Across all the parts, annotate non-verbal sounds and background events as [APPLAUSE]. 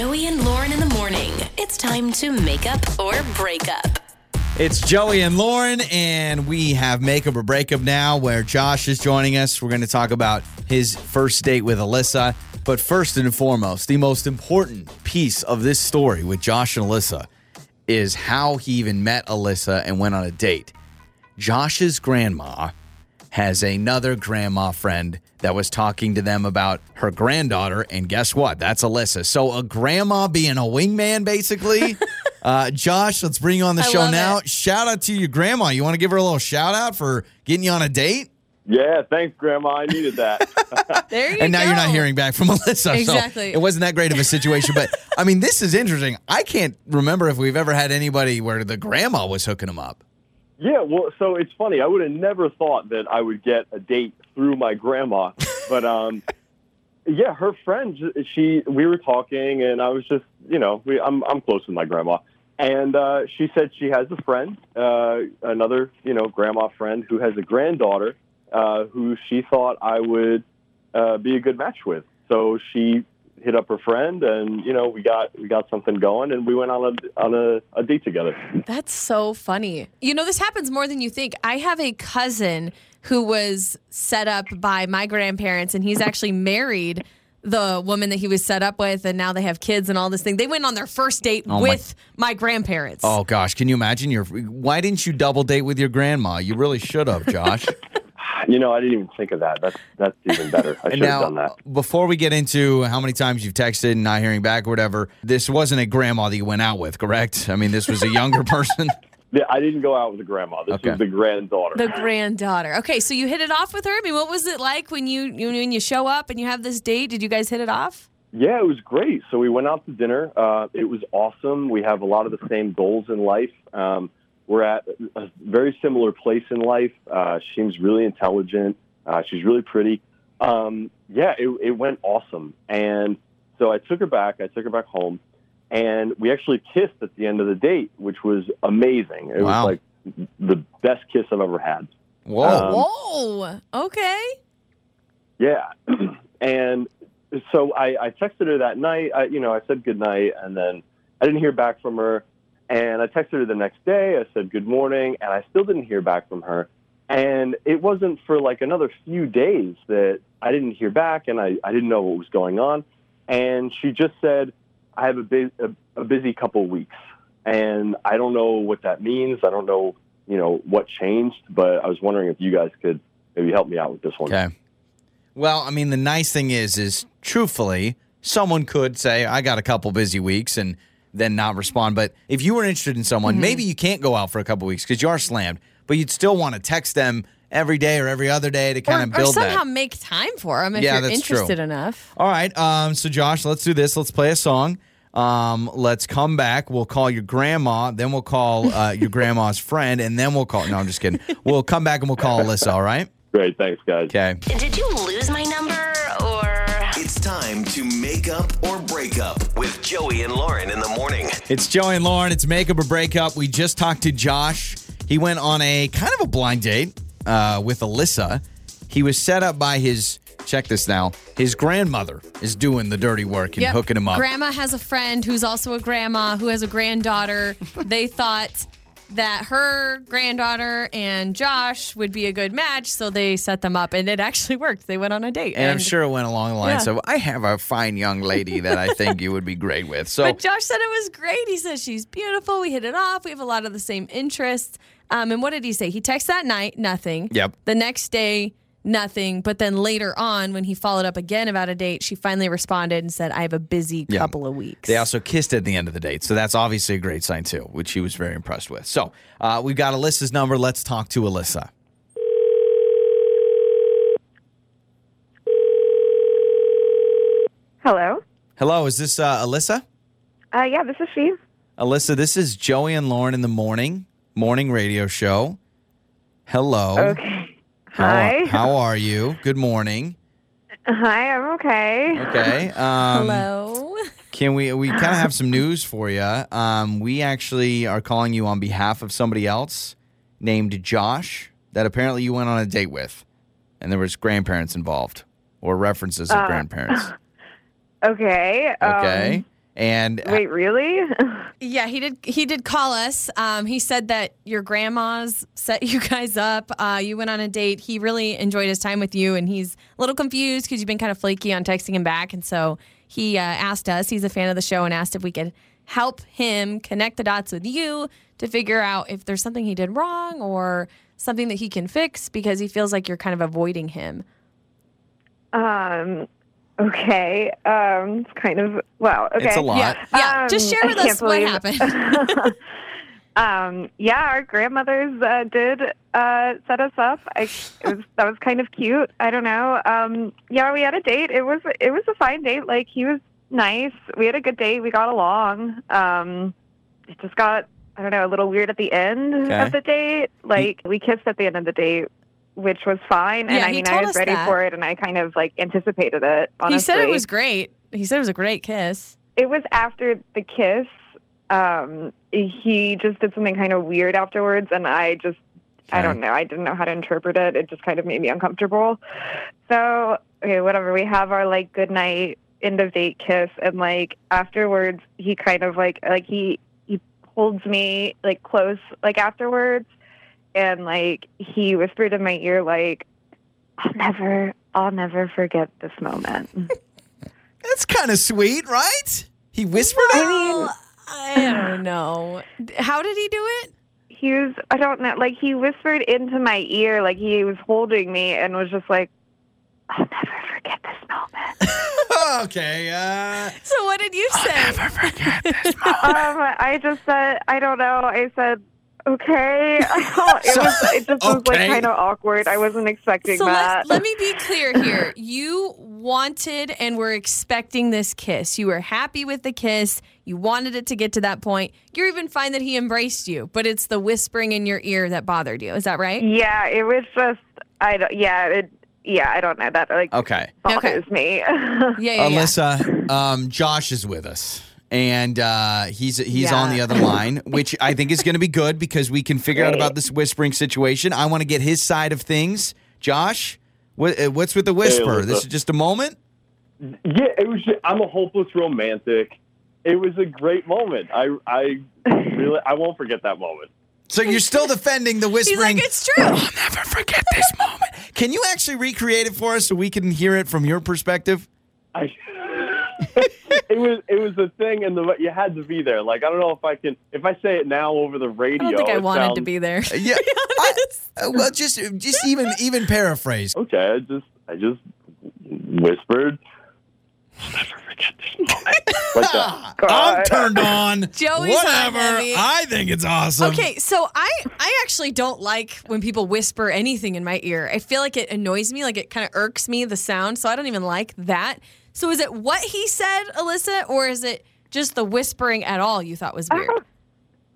Joey and Lauren in the morning. It's time to make up or break up. It's Joey and Lauren, and we have Makeup or Breakup now where Josh is joining us. We're going to talk about his first date with Alyssa. But first and foremost, the most important piece of this story with Josh and Alyssa is how he even met Alyssa and went on a date. Josh's grandma has another grandma friend that was talking to them about her granddaughter, and guess what? That's Alyssa. So a grandma being a wingman, basically. [LAUGHS] uh, Josh, let's bring you on the I show now. it. Shout out to your grandma. You want to give her a little shout out for getting you on a date? Yeah, thanks, Grandma. I needed that. [LAUGHS] [LAUGHS] There you go. and now go. you're not hearing back from Alyssa. Exactly. So it wasn't that great of a situation. but I mean, this is interesting. I can't remember if we've ever had anybody where the grandma was hooking them up. Yeah, well, so it's funny. I would have never thought that I would get a date through my grandma, [LAUGHS] but um, yeah, her friend. She, we were talking, and I was just, you know, we, I'm I'm close with my grandma, and uh, she said she has a friend, uh, another, you know, grandma friend who has a granddaughter uh, who she thought I would uh, be a good match with. So she hit up her friend, and you know, we got we got something going, and we went on a on a, a date together. That's so funny. You know, this happens more than you think. I have a cousin who was set up by my grandparents, and he's actually married the woman that he was set up with, and now they have kids and all this thing. They went on their first date Oh, my- with my, grandparents. Oh gosh, can you imagine your? Why didn't you double date with your grandma? You really should have, Josh. [LAUGHS] You know, I didn't even think of that. That's that's even better. I [LAUGHS] And should have done that. before we get into how many times you've texted and not hearing back or whatever, this wasn't a grandma that you went out with, correct? I mean, this was a younger [LAUGHS] person. Yeah, I didn't go out with the grandma. This Okay. was the granddaughter. The granddaughter. Okay, so you hit it off with her. I mean, what was it like when you you- when you show up and you have this date? Did you guys hit it off? Yeah, it was great. So we went out to dinner. Uh, it was awesome. We have a lot of the same goals in life. Um, we're at a very similar place in life. Uh, she seems really intelligent. Uh, she's really pretty. Um, yeah, it, it went awesome. And so I took her back. I took her back home, and we actually kissed at the end of the date, which was amazing. It Wow. was like the best kiss I've ever had. Whoa. Um, Whoa. Okay. Yeah. [CLEARS THROAT] and so I, I texted her that night. I, you know, I said good night, and then I didn't hear back from her. And I texted her the next day. I said good morning, and I still didn't hear back from her. And it wasn't for like another few days that I didn't hear back, and I, I didn't know what was going on. And she just said, I have a, bu- a, a busy couple weeks. And I don't know what that means. I don't know, you know, what changed, but I was wondering if you guys could maybe help me out with this one. Okay. Well, I mean, the nice thing is, is truthfully, someone could say, I got a couple busy weeks and then not respond. But if you were interested in someone, Mm-hmm. maybe you can't go out for a couple weeks because you are slammed, but you'd still want to text them every day or every other day to kind or, of or build somehow that. make time for them if Yeah, you're that's true. interested enough. All right. Um, so, Josh, let's do this. Let's play a song. Um, let's come back. We'll call your grandma, then we'll call uh, your grandma's [LAUGHS] friend, and then we'll call. No, I'm just kidding. We'll come back and we'll call Alyssa. All right. Great. Thanks, guys. Okay. Did you lose my number or? It's time to make up or break up with Joey and Lauren in the morning. It's Joey and Lauren. It's makeup or breakup. We just talked to Josh. He went on a kind of a blind date uh, with Alyssa. He was set up by his. Check this now. His grandmother is doing the dirty work and Yep. hooking him up. Grandma has a friend who's also a grandma who has a granddaughter. [LAUGHS] they thought that her granddaughter and Josh would be a good match, so they set them up, and it actually worked. They went on a date, and I'm sure it went along the lines Yeah. of, I have a fine young lady that I think you would be great with. So, But Josh said it was great. He said she's beautiful. We hit it off. We have a lot of the same interests. Um, and what did he say? He texted that night, nothing. Yep. The next day, nothing. But then later on, when he followed up again about a date, she finally responded and said, "I have a busy Yeah. couple of weeks." They also kissed at the end of the date. So that's obviously a great sign, too, which he was very impressed with. So uh, we've got Alyssa's number. Let's talk to Alyssa. Hello. Hello, is this uh, Alyssa? Uh, yeah, this is she. Alyssa, this is Joey and Lauren in the morning, morning radio show. Hello. Okay. How, Hi. How are you? Good morning. Hi, I'm okay. Okay. Um, Hello. Can we we kind of have some news for you? Um, we actually are calling you on behalf of somebody else named Josh that apparently you went on a date with, and there was grandparents involved or references of Uh, grandparents. [LAUGHS] Okay. um, Okay. And uh, Wait, really? [LAUGHS] Yeah, he did. He did call us. Um, he said that your grandmas set [LAUGHS] you guys up. Uh, you went on a date. He really enjoyed his time with you, and he's a little confused because you've been kind of flaky on texting him back. And so he uh, asked us. He's a fan of the show, and asked if we could help him connect the dots with you to figure out if there's something he did wrong or something that he can fix because he feels like you're kind of avoiding him. um, okay. Um, it's kind of well. Okay. it's a lot. Yeah, yeah. Just Um, share I with us what believe- happened. [LAUGHS] um, yeah, our grandmothers uh, did uh, set us up. I, it was that was kind of cute. I don't know. Um, yeah, we had a date. It was it was a fine date. Like he was nice. We had a good date. We got along. Um, it just got I don't know a little weird at the end Okay. of the date. Like we kissed at the end of the date. Which was fine, and I mean, I was ready that. for it, and I kind of like anticipated it. Honestly, he said it was great. He said it was a great kiss. it was after the kiss. Um, he just did something kind of weird afterwards, and I just, I don't know. I didn't know how to interpret it. It just kind of made me uncomfortable. So, okay, whatever. We have our like good night end of date kiss, and like afterwards, he kind of like like he he holds me like close like afterwards, and like he whispered in my ear like, "I'll never, I'll never forget this moment." [LAUGHS] That's kind of sweet, right? He whispered it. Well, I don't know. How did he do it? he was I don't know like he whispered into my ear like he was holding me and was just like I'll never forget this moment. [LAUGHS] okay. Uh, So what did you say? I'll never forget this [LAUGHS] moment. Um I just said I don't know. I said okay. I [LAUGHS] don't, it was it just was Okay. like kind of awkward. I wasn't expecting So that. let, let me be clear [CLEARS THROAT] here. You wanted and were expecting this kiss. You were happy with the kiss. You wanted it to get to that point. You're even fine that he embraced you, but it's the whispering in your ear that bothered you. Is that right? yeah, it was just I don't yeah, it yeah, I don't know that like okay. bothers me. [LAUGHS] Yeah, yeah, yeah. Alyssa, um, Josh is with us. And uh, he's he's on the other line, which I think is going to be good because we can figure out about this whispering situation. I want to get his side of things. Josh, what, uh, what's with the whisper? Alyssa. this is just a moment. Yeah, it was. Just, I'm a hopeless romantic. It was a great moment. I I really I won't forget that moment. So you're still defending the He's whispering. like, it's true. I'll never forget this moment. Can you actually recreate it for us so we can hear it from your perspective? I. [LAUGHS] it was it was a thing, and the you had to be there. Like I don't know if I can if I say it now over the radio. I radio. don't think I it wanted to be there. Yeah. I- uh, well, just just even even paraphrase. Okay, I just I just whispered. "I'll Never forget this moment. [LAUGHS] like that. I'm turned on. Joey's Whatever. heavy. I think it's awesome. Okay, so I I actually don't like when people whisper anything in my ear. I feel like it annoys me, like it kind of irks me the sound, so I don't even like that. So is it what he said, Alyssa, or is it just the whispering at all you thought was weird?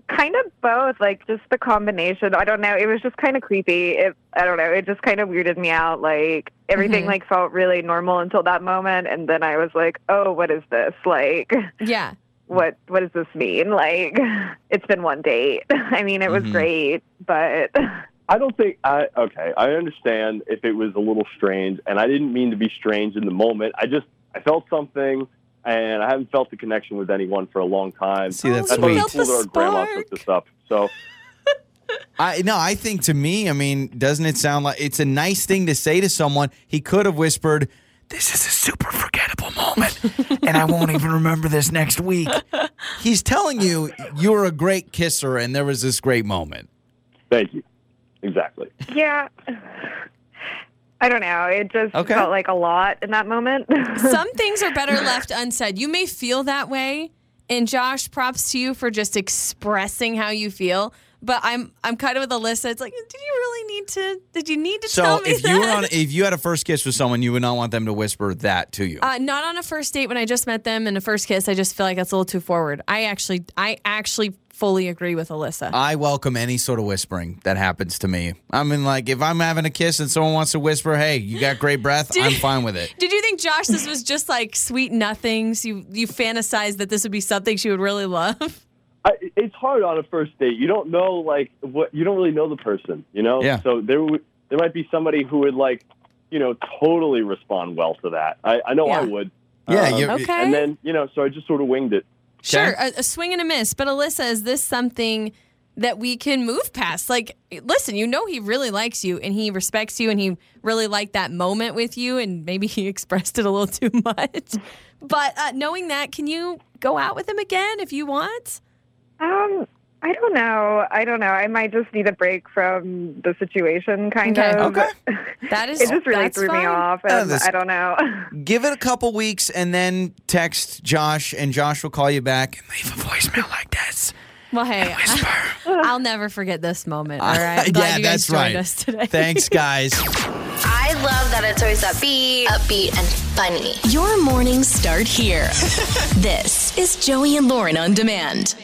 kind of both, like just the combination. I don't know. It was just kind of creepy. It, I don't know. It just kind of weirded me out. Like everything Mhm. like felt really normal until that moment, and then I was like, oh, what is this? Like, Yeah. [LAUGHS] what what does this mean? Like, [LAUGHS] it's been one date. [LAUGHS] I mean, it was Mhm. great, but I don't think I okay. I understand if it was a little strange, and I didn't mean to be strange in the moment. I just I felt something, and I haven't felt the connection with anyone for a long time. See, that's Oh, I thought you it sweet. was felt cool the that our grandma spark. this up. So I no, I think to me, I mean, doesn't it sound like it's a nice thing to say to someone? He could have whispered, "This is a super forgettable moment, and I won't even remember this next week." He's telling you you're a great kisser, and there was this great moment. thank you. Exactly. yeah. I don't know. It just Okay. felt like a lot in that moment. [LAUGHS] Some things are better left unsaid. You may feel that way, and Josh, props to you for just expressing how you feel. But I'm I'm kind of with Alyssa. It's like, did you really need to? Did you need to tell So me if that? you were on, if you had a first kiss with someone, you would not want them to whisper that to you. Uh, not on a first date when I just met them and a first kiss. I just feel like that's a little too forward. I actually, I actually fully agree with Alyssa. I welcome any sort of whispering that happens to me. I mean, like if I'm having a kiss and someone wants to whisper, "Hey, you got great breath," Did- I'm fine with it. [LAUGHS] Did you think Josh, this was just like sweet nothings? You you fantasized that this would be something she would really love. I, it's hard on a first date. You don't know like what you don't really know the person, you know. Yeah. So there would there might be somebody who would like, you know, totally respond well to that. I, I know I would. Yeah, Um, you- Okay. And then you know, so I just sort of winged it. Sure, a, a swing and a miss. But Alyssa, is this something that we can move past? Like, listen, you know he really likes you and he respects you and he really liked that moment with you and maybe [LAUGHS] he expressed it a little too much. But uh, knowing that, can you go out with him again if you want? Um, I don't know. I don't know. I might just need a break from the situation, kind Okay. of. Okay. [LAUGHS] That is It just really that's threw me off, Oh, and this- I don't know. [LAUGHS] Give it a couple weeks and then text Josh, and Josh will call you back and leave a voicemail like this. Well, hey, Whisper. [LAUGHS] I'll never forget this moment. All right. I'm glad yeah, you guys that's joined right. us today. Thanks, guys. I love that it's always upbeat, upbeat, and funny. Your mornings start here. this is Joey and Lauren on demand.